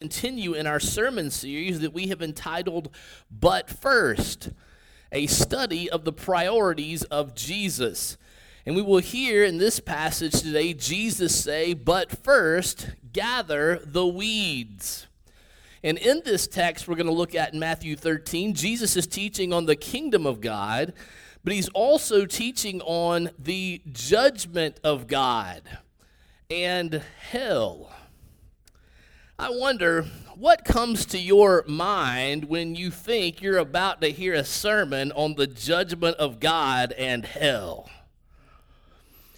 continue in our sermon series that we have entitled But First, a study of the priorities of Jesus. And we will hear in this passage today Jesus say, But first, gather the weeds. And in this text we're going to look at in Matthew 13, Jesus is teaching on the kingdom of God, but he's also teaching on the judgment of God and hell. I wonder what comes to your mind when you think you're about to hear a sermon on the judgment of God and hell.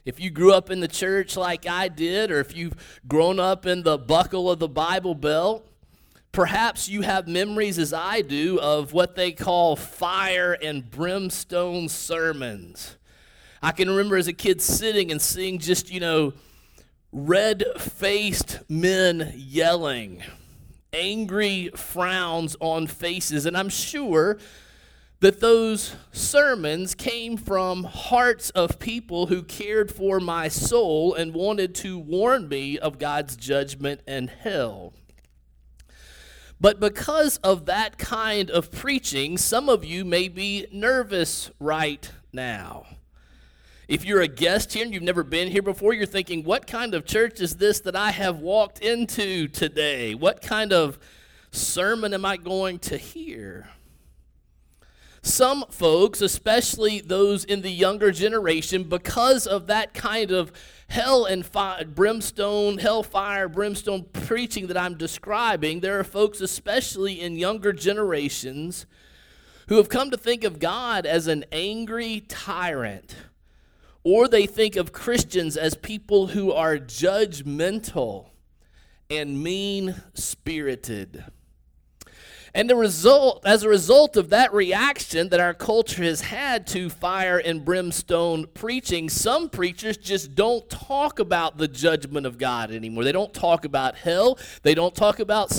If you grew up in the church like I did, or if you've grown up in the buckle of the Bible Belt, perhaps you have memories, as I do, of what they call fire and brimstone sermons. I can remember as a kid sitting and seeing just, you know, red faced men yelling, angry frowns on faces. And I'm sure that those sermons came from hearts of people who cared for my soul and wanted to warn me of God's judgment and hell. But because of that kind of preaching, some of you may be nervous right now. If you're a guest here and you've never been here before, you're thinking, what kind of church is this that I have walked into today? What kind of sermon am I going to hear? Some folks, especially those in the younger generation, because of that kind of hell and brimstone, hellfire, brimstone preaching that I'm describing, there are folks, especially in younger generations, who have come to think of God as an angry tyrant or they think of Christians as people who are judgmental and mean spirited. And the result, as a result of that reaction that our culture has had to fire and brimstone preaching, some preachers just don't talk about the judgment of God anymore. They don't talk about hell. They don't talk about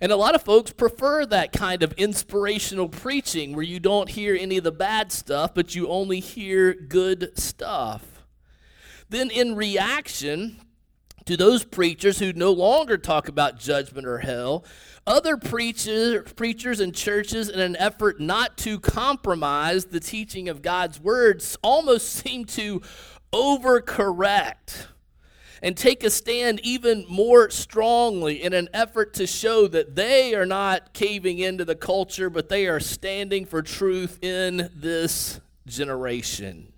and a lot of folks prefer that kind of inspirational preaching where you don't hear any of the bad stuff, but you only hear good stuff. Then, in reaction to those preachers who no longer talk about judgment or hell, other preachers, preachers and churches, in an effort not to compromise the teaching of God's words, almost seem to overcorrect and take a stand even more strongly in an effort to show that they are not caving into the culture, but they are standing for truth in this generation.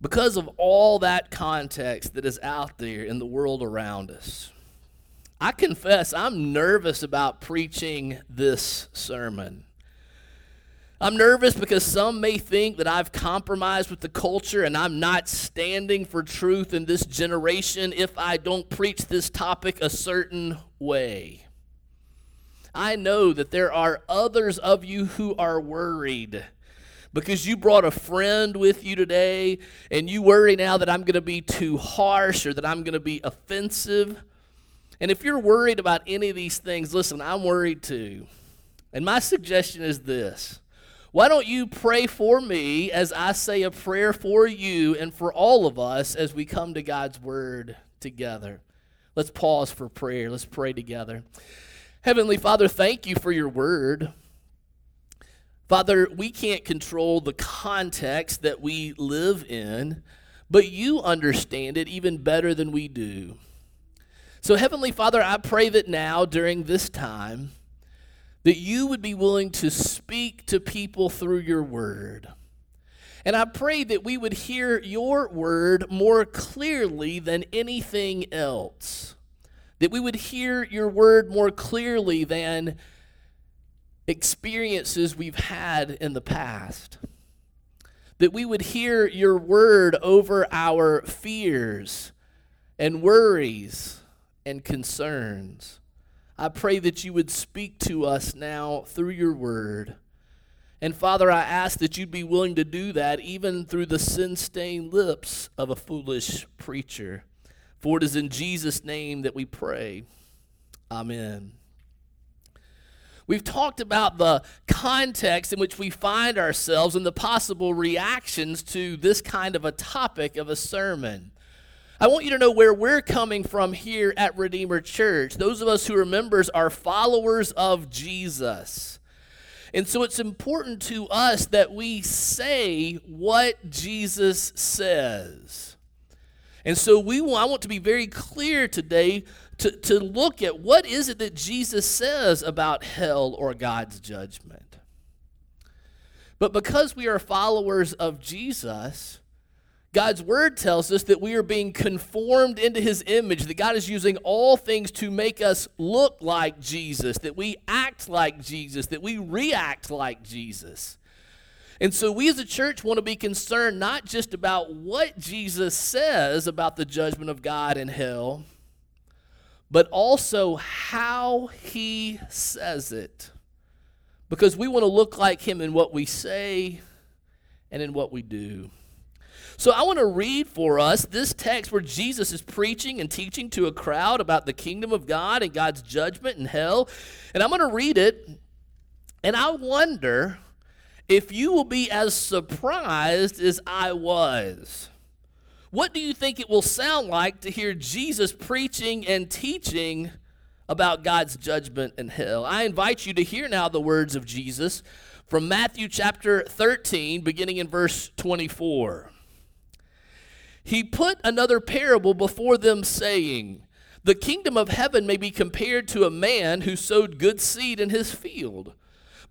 Because of all that context that is out there in the world around us, I confess I'm nervous about preaching this sermon. I'm nervous because some may think that I've compromised with the culture and I'm not standing for truth in this generation if I don't preach this topic a certain way. I know that there are others of you who are worried because you brought a friend with you today and you worry now that I'm going to be too harsh or that I'm going to be offensive. And if you're worried about any of these things, listen, I'm worried too. And my suggestion is this why don't you pray for me as I say a prayer for you and for all of us as we come to God's word together? Let's pause for prayer. Let's pray together. Heavenly Father, thank you for your word. Father, we can't control the context that we live in, but you understand it even better than we do. So, Heavenly Father, I pray that now, during this time, that you would be willing to speak to people through your word. And I pray that we would hear your word more clearly than anything else. That we would hear your word more clearly than experiences we've had in the past. That we would hear your word over our fears and worries and concerns. I pray that you would speak to us now through your word. And Father, I ask that you'd be willing to do that even through the sin stained lips of a foolish preacher. For it is in Jesus' name that we pray. Amen. We've talked about the context in which we find ourselves and the possible reactions to this kind of a topic of a sermon. I want you to know where we're coming from here at Redeemer Church. Those of us who are members are followers of Jesus. And so it's important to us that we say what Jesus says. And so we want, I want to be very clear today to, to look at what is it that Jesus says about hell or God's judgment. But because we are followers of Jesus, God's word tells us that we are being conformed into his image, that God is using all things to make us look like Jesus, that we act like Jesus, that we react like Jesus. And so we as a church want to be concerned not just about what Jesus says about the judgment of God and hell, but also how he says it. Because we want to look like him in what we say and in what we do. So I want to read for us this text where Jesus is preaching and teaching to a crowd about the kingdom of God and God's judgment and hell. And I'm going to read it, and I wonder if you will be as surprised as I was. What do you think it will sound like to hear Jesus preaching and teaching about God's judgment and hell? I invite you to hear now the words of Jesus from Matthew chapter 13, beginning in verse 24. He put another parable before them, saying, The kingdom of heaven may be compared to a man who sowed good seed in his field.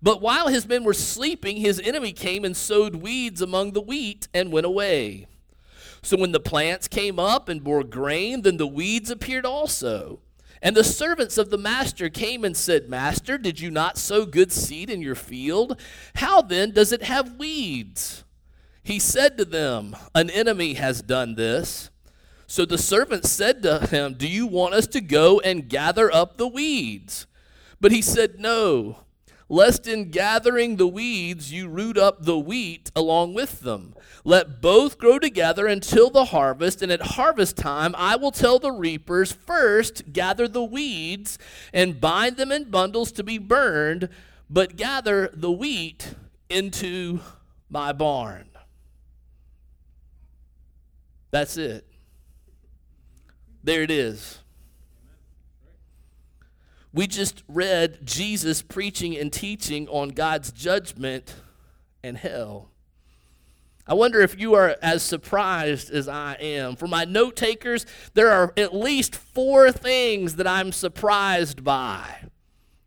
But while his men were sleeping, his enemy came and sowed weeds among the wheat and went away. So when the plants came up and bore grain, then the weeds appeared also. And the servants of the master came and said, Master, did you not sow good seed in your field? How then does it have weeds? He said to them, An enemy has done this. So the servants said to him, Do you want us to go and gather up the weeds? But he said, No lest in gathering the weeds you root up the wheat along with them. Let both grow together until the harvest, and at harvest time I will tell the reapers first gather the weeds and bind them in bundles to be burned, but gather the wheat into my barn. That's it. There it is. We just read Jesus preaching and teaching on God's judgment and hell. I wonder if you are as surprised as I am. For my note takers, there are at least four things that I'm surprised by.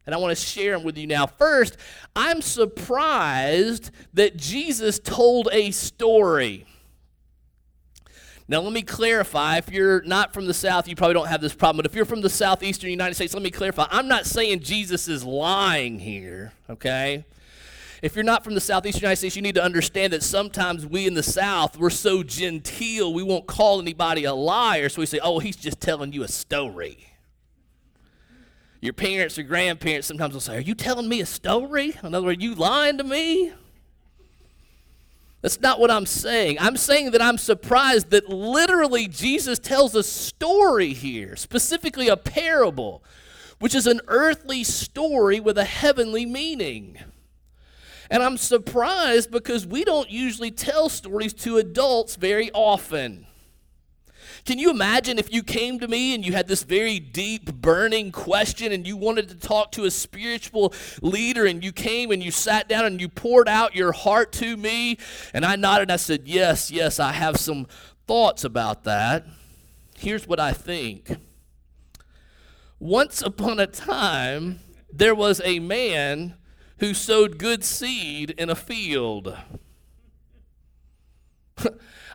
And I want to share them with you now. First, I'm surprised that Jesus told a story. Now, let me clarify. If you're not from the South, you probably don't have this problem. But if you're from the Southeastern United States, let me clarify. I'm not saying Jesus is lying here, okay? If you're not from the Southeastern United States, you need to understand that sometimes we in the South, we're so genteel, we won't call anybody a liar. So we say, oh, he's just telling you a story. Your parents or grandparents sometimes will say, Are you telling me a story? In other words, you lying to me? That's not what I'm saying. I'm saying that I'm surprised that literally Jesus tells a story here, specifically a parable, which is an earthly story with a heavenly meaning. And I'm surprised because we don't usually tell stories to adults very often. Can you imagine if you came to me and you had this very deep, burning question and you wanted to talk to a spiritual leader and you came and you sat down and you poured out your heart to me? And I nodded and I said, Yes, yes, I have some thoughts about that. Here's what I think. Once upon a time, there was a man who sowed good seed in a field.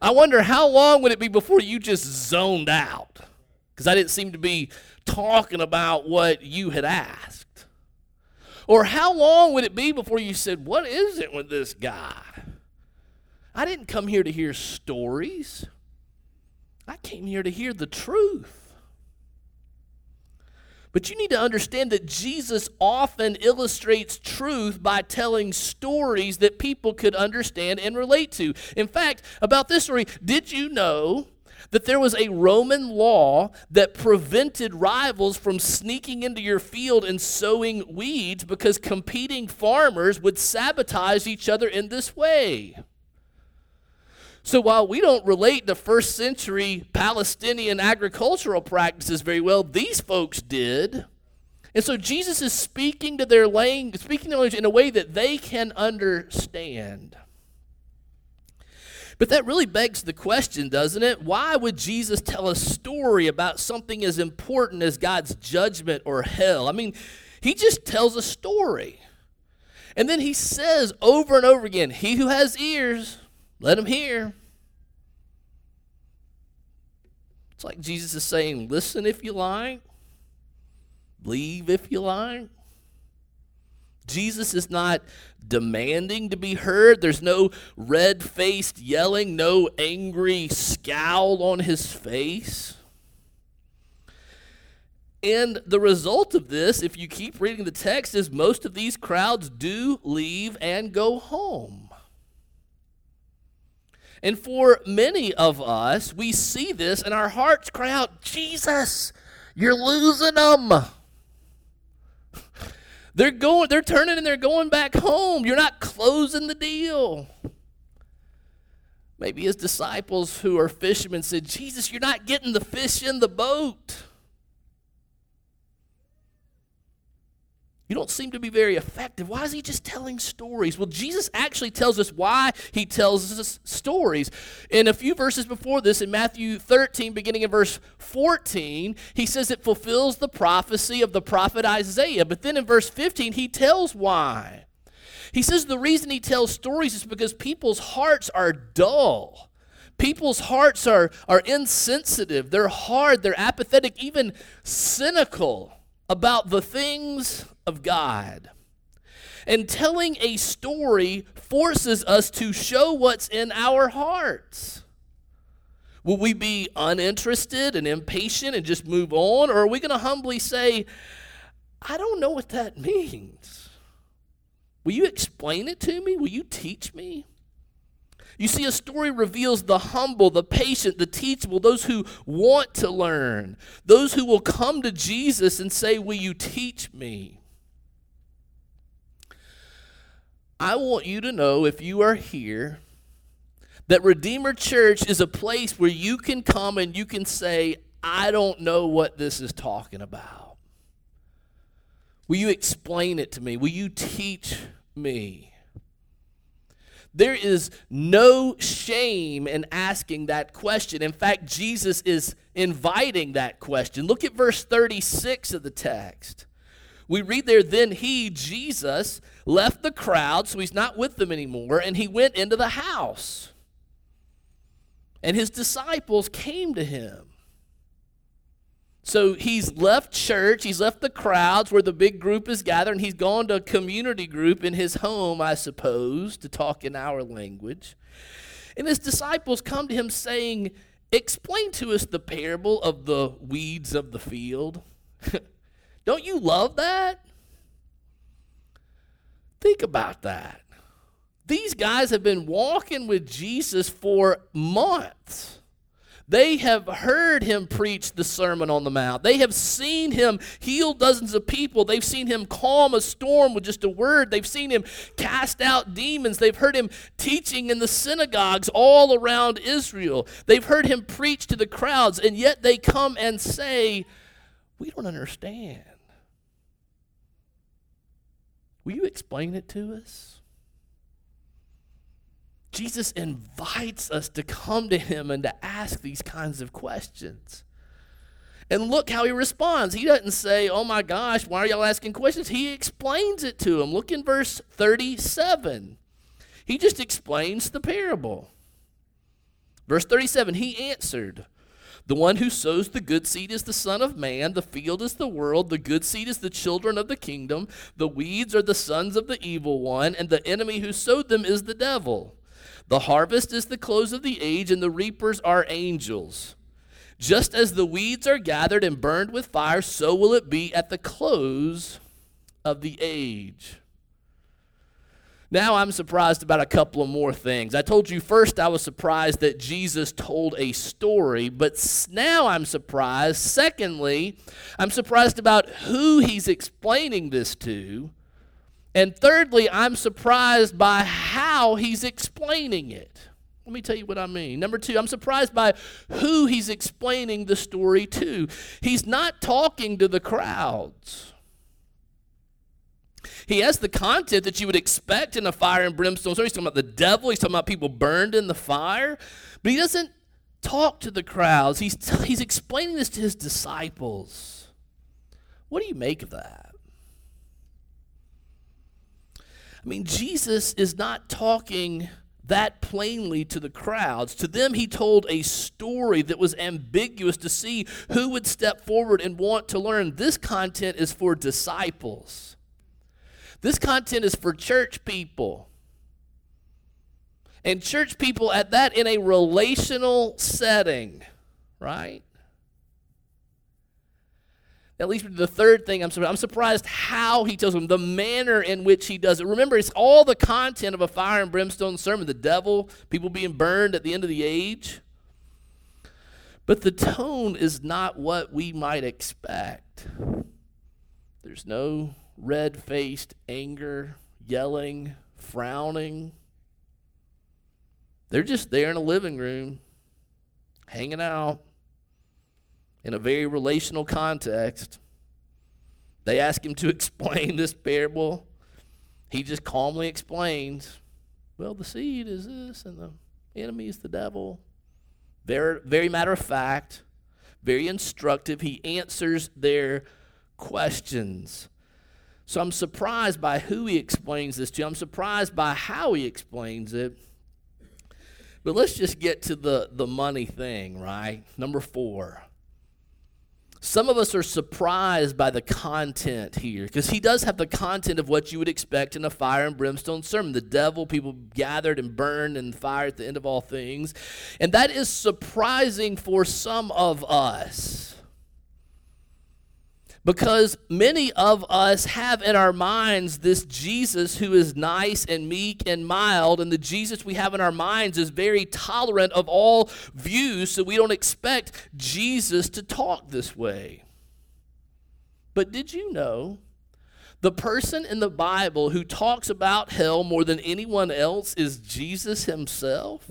I wonder how long would it be before you just zoned out? Because I didn't seem to be talking about what you had asked. Or how long would it be before you said, What is it with this guy? I didn't come here to hear stories, I came here to hear the truth. But you need to understand that Jesus often illustrates truth by telling stories that people could understand and relate to. In fact, about this story, did you know that there was a Roman law that prevented rivals from sneaking into your field and sowing weeds because competing farmers would sabotage each other in this way? So while we don't relate to first century Palestinian agricultural practices very well, these folks did. And so Jesus is speaking to their language, speaking language in a way that they can understand. But that really begs the question, doesn't it? Why would Jesus tell a story about something as important as God's judgment or hell? I mean, he just tells a story. And then he says over and over again, He who has ears, let them hear. It's like Jesus is saying, listen if you like, believe if you like. Jesus is not demanding to be heard. There's no red faced yelling, no angry scowl on his face. And the result of this, if you keep reading the text, is most of these crowds do leave and go home. And for many of us, we see this and our hearts cry out, Jesus, you're losing them. They're going, they're turning and they're going back home. You're not closing the deal. Maybe his disciples who are fishermen said, Jesus, you're not getting the fish in the boat. You don't seem to be very effective. Why is he just telling stories? Well, Jesus actually tells us why he tells us stories. In a few verses before this, in Matthew 13, beginning in verse 14, he says it fulfills the prophecy of the prophet Isaiah. But then in verse 15, he tells why. He says the reason he tells stories is because people's hearts are dull. People's hearts are, are insensitive, they're hard, they're apathetic, even cynical about the things of God. And telling a story forces us to show what's in our hearts. Will we be uninterested and impatient and just move on? Or are we going to humbly say, I don't know what that means? Will you explain it to me? Will you teach me? You see, a story reveals the humble, the patient, the teachable, those who want to learn, those who will come to Jesus and say, Will you teach me? I want you to know if you are here that Redeemer Church is a place where you can come and you can say, I don't know what this is talking about. Will you explain it to me? Will you teach me? There is no shame in asking that question. In fact, Jesus is inviting that question. Look at verse 36 of the text. We read there, then he, Jesus, left the crowd, so he's not with them anymore, and he went into the house. And his disciples came to him. So he's left church, he's left the crowds where the big group is gathered, and he's gone to a community group in his home, I suppose, to talk in our language. And his disciples come to him saying, Explain to us the parable of the weeds of the field. Don't you love that? Think about that. These guys have been walking with Jesus for months. They have heard him preach the Sermon on the Mount. They have seen him heal dozens of people. They've seen him calm a storm with just a word. They've seen him cast out demons. They've heard him teaching in the synagogues all around Israel. They've heard him preach to the crowds, and yet they come and say, We don't understand. Will you explain it to us? Jesus invites us to come to him and to ask these kinds of questions. And look how he responds. He doesn't say, Oh my gosh, why are y'all asking questions? He explains it to him. Look in verse 37. He just explains the parable. Verse 37 He answered, The one who sows the good seed is the Son of Man, the field is the world, the good seed is the children of the kingdom, the weeds are the sons of the evil one, and the enemy who sowed them is the devil. The harvest is the close of the age, and the reapers are angels. Just as the weeds are gathered and burned with fire, so will it be at the close of the age. Now I'm surprised about a couple of more things. I told you first I was surprised that Jesus told a story, but now I'm surprised. Secondly, I'm surprised about who he's explaining this to. And thirdly, I'm surprised by how he's explaining it. Let me tell you what I mean. Number two, I'm surprised by who he's explaining the story to. He's not talking to the crowds. He has the content that you would expect in a fire and brimstone story. He's talking about the devil, he's talking about people burned in the fire, but he doesn't talk to the crowds. He's, he's explaining this to his disciples. What do you make of that? I mean, Jesus is not talking that plainly to the crowds. To them, he told a story that was ambiguous to see who would step forward and want to learn. This content is for disciples, this content is for church people. And church people at that in a relational setting, right? At least the third thing I'm surprised, I'm surprised how he tells them, the manner in which he does it. Remember, it's all the content of a fire and brimstone sermon the devil, people being burned at the end of the age. But the tone is not what we might expect. There's no red faced anger, yelling, frowning. They're just there in a living room, hanging out in a very relational context. They ask him to explain this parable. He just calmly explains, well, the seed is this, and the enemy is the devil. Very, very matter of fact, very instructive. He answers their questions. So I'm surprised by who he explains this to. I'm surprised by how he explains it. But let's just get to the, the money thing, right? Number four. Some of us are surprised by the content here because he does have the content of what you would expect in a fire and brimstone sermon. The devil, people gathered and burned in fire at the end of all things. And that is surprising for some of us. Because many of us have in our minds this Jesus who is nice and meek and mild, and the Jesus we have in our minds is very tolerant of all views, so we don't expect Jesus to talk this way. But did you know the person in the Bible who talks about hell more than anyone else is Jesus himself?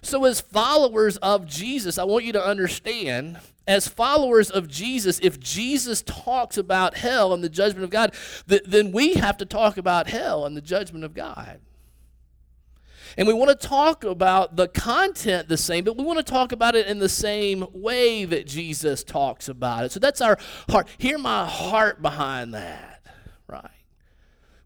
So, as followers of Jesus, I want you to understand as followers of Jesus, if Jesus talks about hell and the judgment of God, th- then we have to talk about hell and the judgment of God. And we want to talk about the content the same, but we want to talk about it in the same way that Jesus talks about it. So that's our heart. Hear my heart behind that, right?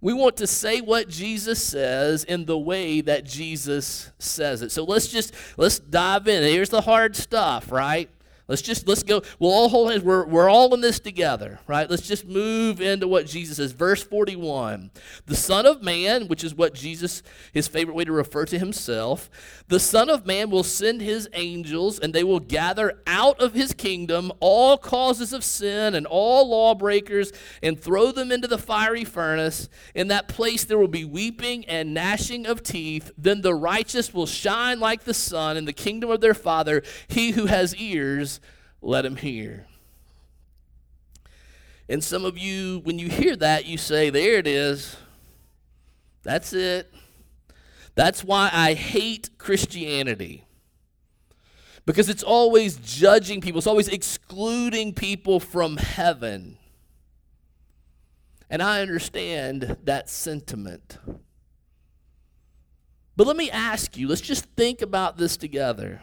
We want to say what Jesus says in the way that Jesus says it. So let's just let's dive in. Here's the hard stuff, right? Let's just let's go. We'll all hold hands. We're, we're all in this together, right? Let's just move into what Jesus says. Verse 41. The Son of Man, which is what Jesus, his favorite way to refer to himself, the Son of Man will send his angels, and they will gather out of his kingdom all causes of sin and all lawbreakers, and throw them into the fiery furnace. In that place there will be weeping and gnashing of teeth. Then the righteous will shine like the sun in the kingdom of their Father. He who has ears, let him hear. And some of you, when you hear that, you say, There it is. That's it. That's why I hate Christianity. Because it's always judging people, it's always excluding people from heaven. And I understand that sentiment. But let me ask you, let's just think about this together.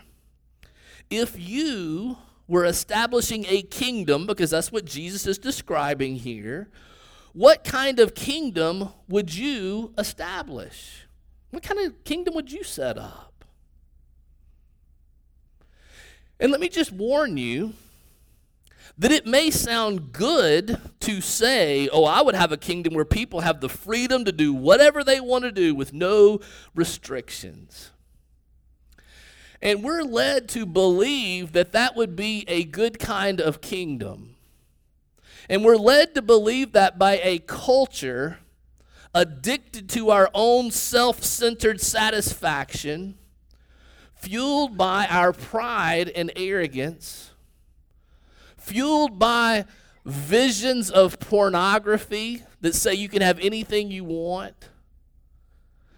If you were establishing a kingdom, because that's what Jesus is describing here, what kind of kingdom would you establish? What kind of kingdom would you set up? And let me just warn you that it may sound good to say, oh, I would have a kingdom where people have the freedom to do whatever they want to do with no restrictions. And we're led to believe that that would be a good kind of kingdom. And we're led to believe that by a culture addicted to our own self centered satisfaction, fueled by our pride and arrogance, fueled by visions of pornography that say you can have anything you want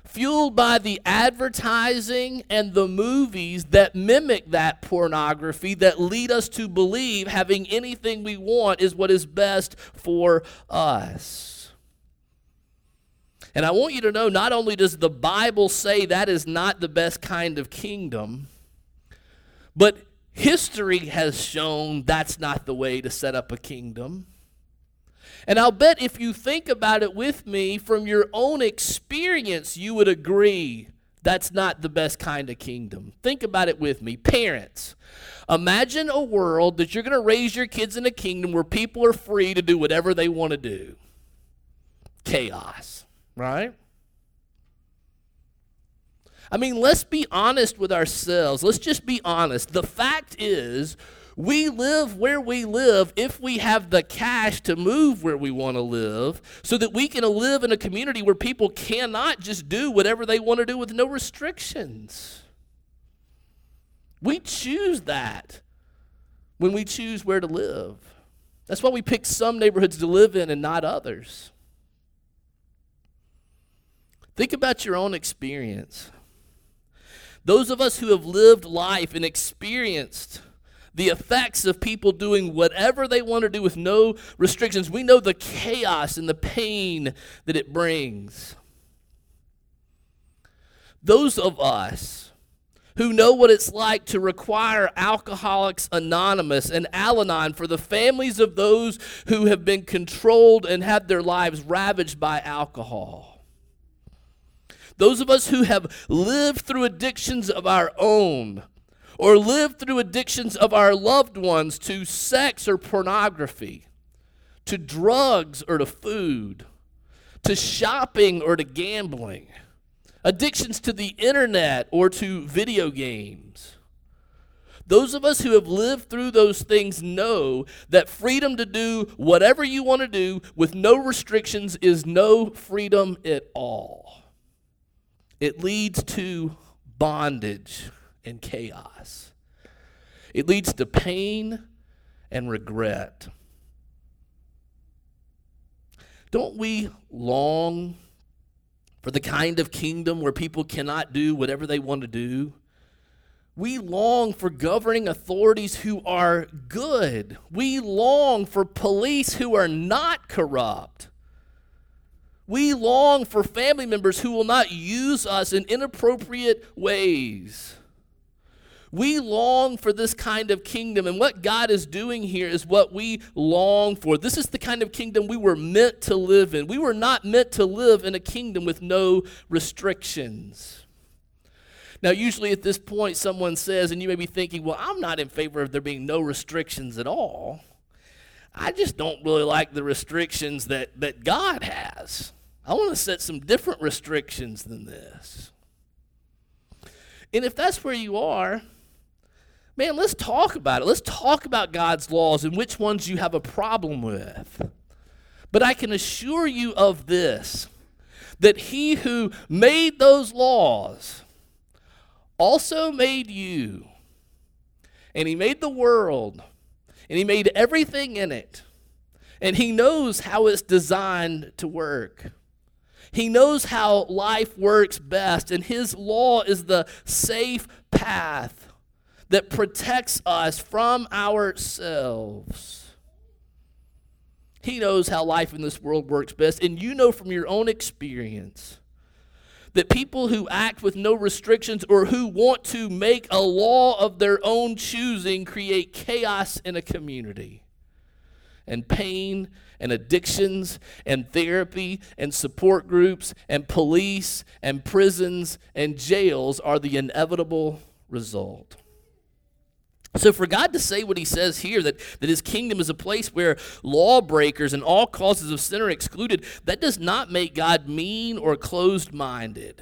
fueled by the advertising and the movies that mimic that pornography that lead us to believe having anything we want is what is best for us. And I want you to know not only does the Bible say that is not the best kind of kingdom, but history has shown that's not the way to set up a kingdom. And I'll bet if you think about it with me from your own experience, you would agree that's not the best kind of kingdom. Think about it with me. Parents, imagine a world that you're going to raise your kids in a kingdom where people are free to do whatever they want to do. Chaos, right? I mean, let's be honest with ourselves. Let's just be honest. The fact is, we live where we live if we have the cash to move where we want to live so that we can live in a community where people cannot just do whatever they want to do with no restrictions. We choose that when we choose where to live. That's why we pick some neighborhoods to live in and not others. Think about your own experience. Those of us who have lived life and experienced the effects of people doing whatever they want to do with no restrictions. We know the chaos and the pain that it brings. Those of us who know what it's like to require Alcoholics Anonymous and Al Anon for the families of those who have been controlled and had their lives ravaged by alcohol. Those of us who have lived through addictions of our own or live through addictions of our loved ones to sex or pornography, to drugs or to food, to shopping or to gambling, addictions to the internet or to video games. Those of us who have lived through those things know that freedom to do whatever you want to do with no restrictions is no freedom at all. It leads to bondage and chaos. It leads to pain and regret. Don't we long for the kind of kingdom where people cannot do whatever they want to do? We long for governing authorities who are good. We long for police who are not corrupt. We long for family members who will not use us in inappropriate ways. We long for this kind of kingdom, and what God is doing here is what we long for. This is the kind of kingdom we were meant to live in. We were not meant to live in a kingdom with no restrictions. Now, usually at this point, someone says, and you may be thinking, well, I'm not in favor of there being no restrictions at all. I just don't really like the restrictions that, that God has. I want to set some different restrictions than this. And if that's where you are, man, let's talk about it. Let's talk about God's laws and which ones you have a problem with. But I can assure you of this that he who made those laws also made you. And he made the world. And he made everything in it. And he knows how it's designed to work. He knows how life works best. And his law is the safe path that protects us from ourselves. He knows how life in this world works best, and you know from your own experience that people who act with no restrictions or who want to make a law of their own choosing create chaos in a community. And pain and addictions and therapy and support groups and police and prisons and jails are the inevitable result. So, for God to say what he says here, that, that his kingdom is a place where lawbreakers and all causes of sin are excluded, that does not make God mean or closed minded.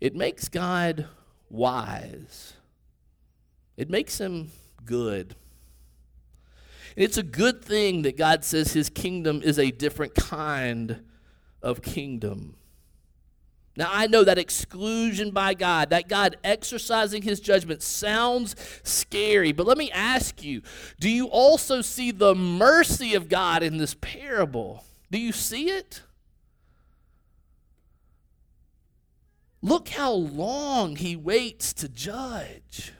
It makes God wise, it makes him good. And it's a good thing that God says his kingdom is a different kind of kingdom. Now, I know that exclusion by God, that God exercising his judgment, sounds scary, but let me ask you do you also see the mercy of God in this parable? Do you see it? look how long he waits to judge.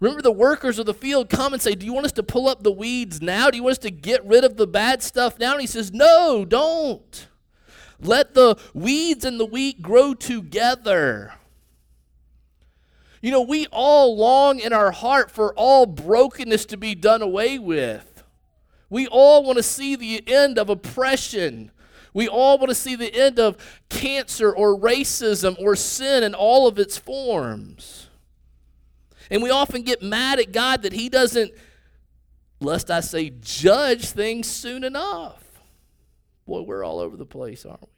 Remember, the workers of the field come and say, Do you want us to pull up the weeds now? Do you want us to get rid of the bad stuff now? And he says, No, don't. Let the weeds and the wheat grow together. You know, we all long in our heart for all brokenness to be done away with. We all want to see the end of oppression. We all want to see the end of cancer or racism or sin in all of its forms. And we often get mad at God that He doesn't, lest I say, judge things soon enough. Boy, we're all over the place, aren't we?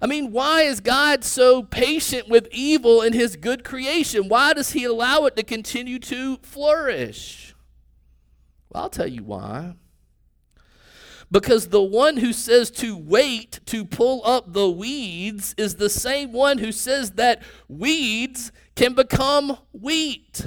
I mean, why is God so patient with evil in his good creation? Why does he allow it to continue to flourish? Well, I'll tell you why. Because the one who says to wait to pull up the weeds is the same one who says that weeds can become wheat.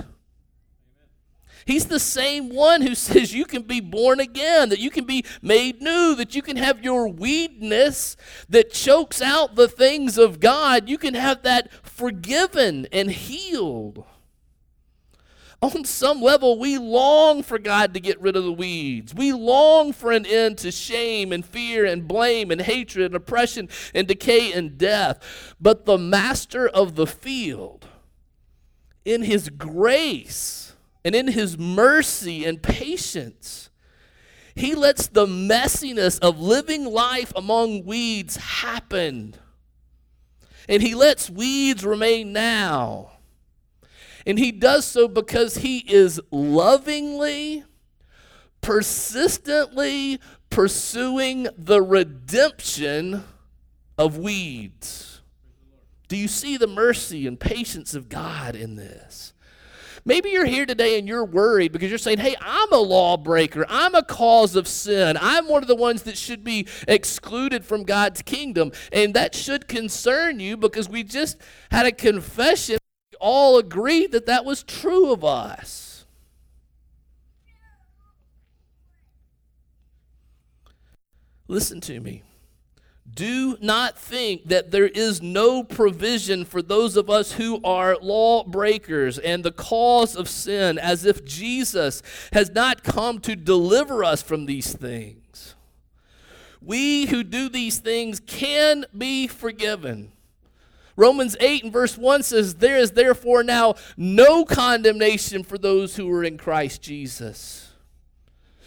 He's the same one who says you can be born again, that you can be made new, that you can have your weedness that chokes out the things of God. You can have that forgiven and healed. On some level, we long for God to get rid of the weeds. We long for an end to shame and fear and blame and hatred and oppression and decay and death. But the master of the field, in his grace and in his mercy and patience, he lets the messiness of living life among weeds happen. And he lets weeds remain now. And he does so because he is lovingly, persistently pursuing the redemption of weeds. Do you see the mercy and patience of God in this? Maybe you're here today and you're worried because you're saying, hey, I'm a lawbreaker. I'm a cause of sin. I'm one of the ones that should be excluded from God's kingdom. And that should concern you because we just had a confession. We all agreed that that was true of us. Listen to me. Do not think that there is no provision for those of us who are lawbreakers and the cause of sin, as if Jesus has not come to deliver us from these things. We who do these things can be forgiven. Romans 8 and verse 1 says, There is therefore now no condemnation for those who are in Christ Jesus.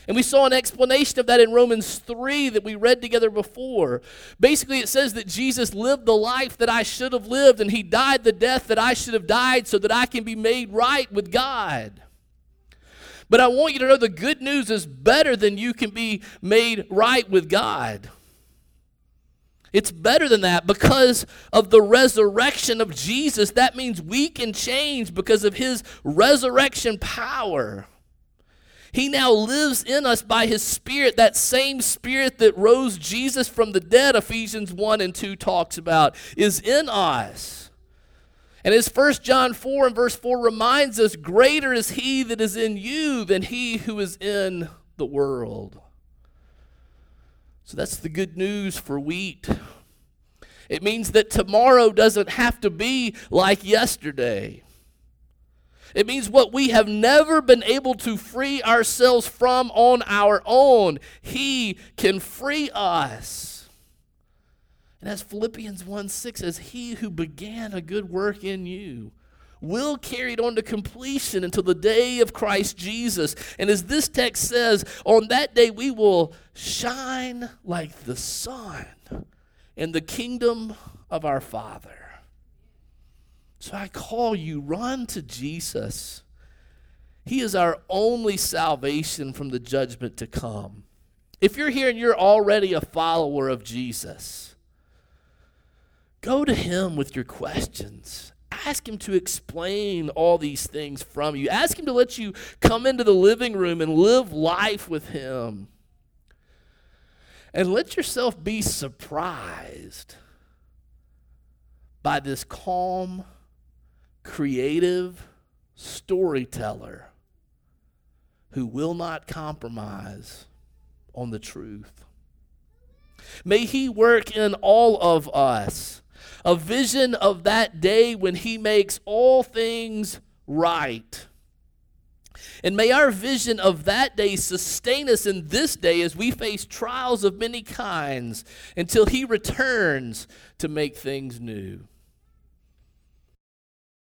And we saw an explanation of that in Romans 3 that we read together before. Basically, it says that Jesus lived the life that I should have lived, and he died the death that I should have died so that I can be made right with God. But I want you to know the good news is better than you can be made right with God. It's better than that because of the resurrection of Jesus. That means we can change because of his resurrection power. He now lives in us by his spirit, that same spirit that rose Jesus from the dead, Ephesians 1 and 2 talks about, is in us. And as 1 John 4 and verse 4 reminds us, greater is he that is in you than he who is in the world. So that's the good news for wheat. It means that tomorrow doesn't have to be like yesterday. It means what we have never been able to free ourselves from on our own. He can free us. And as Philippians 1 6 says, He who began a good work in you will carry it on to completion until the day of Christ Jesus. And as this text says, on that day we will shine like the sun in the kingdom of our Father. So I call you, run to Jesus. He is our only salvation from the judgment to come. If you're here and you're already a follower of Jesus, go to him with your questions. Ask him to explain all these things from you. Ask him to let you come into the living room and live life with him. And let yourself be surprised by this calm, creative storyteller who will not compromise on the truth. May He work in all of us a vision of that day when He makes all things right. And may our vision of that day sustain us in this day as we face trials of many kinds until He returns to make things new.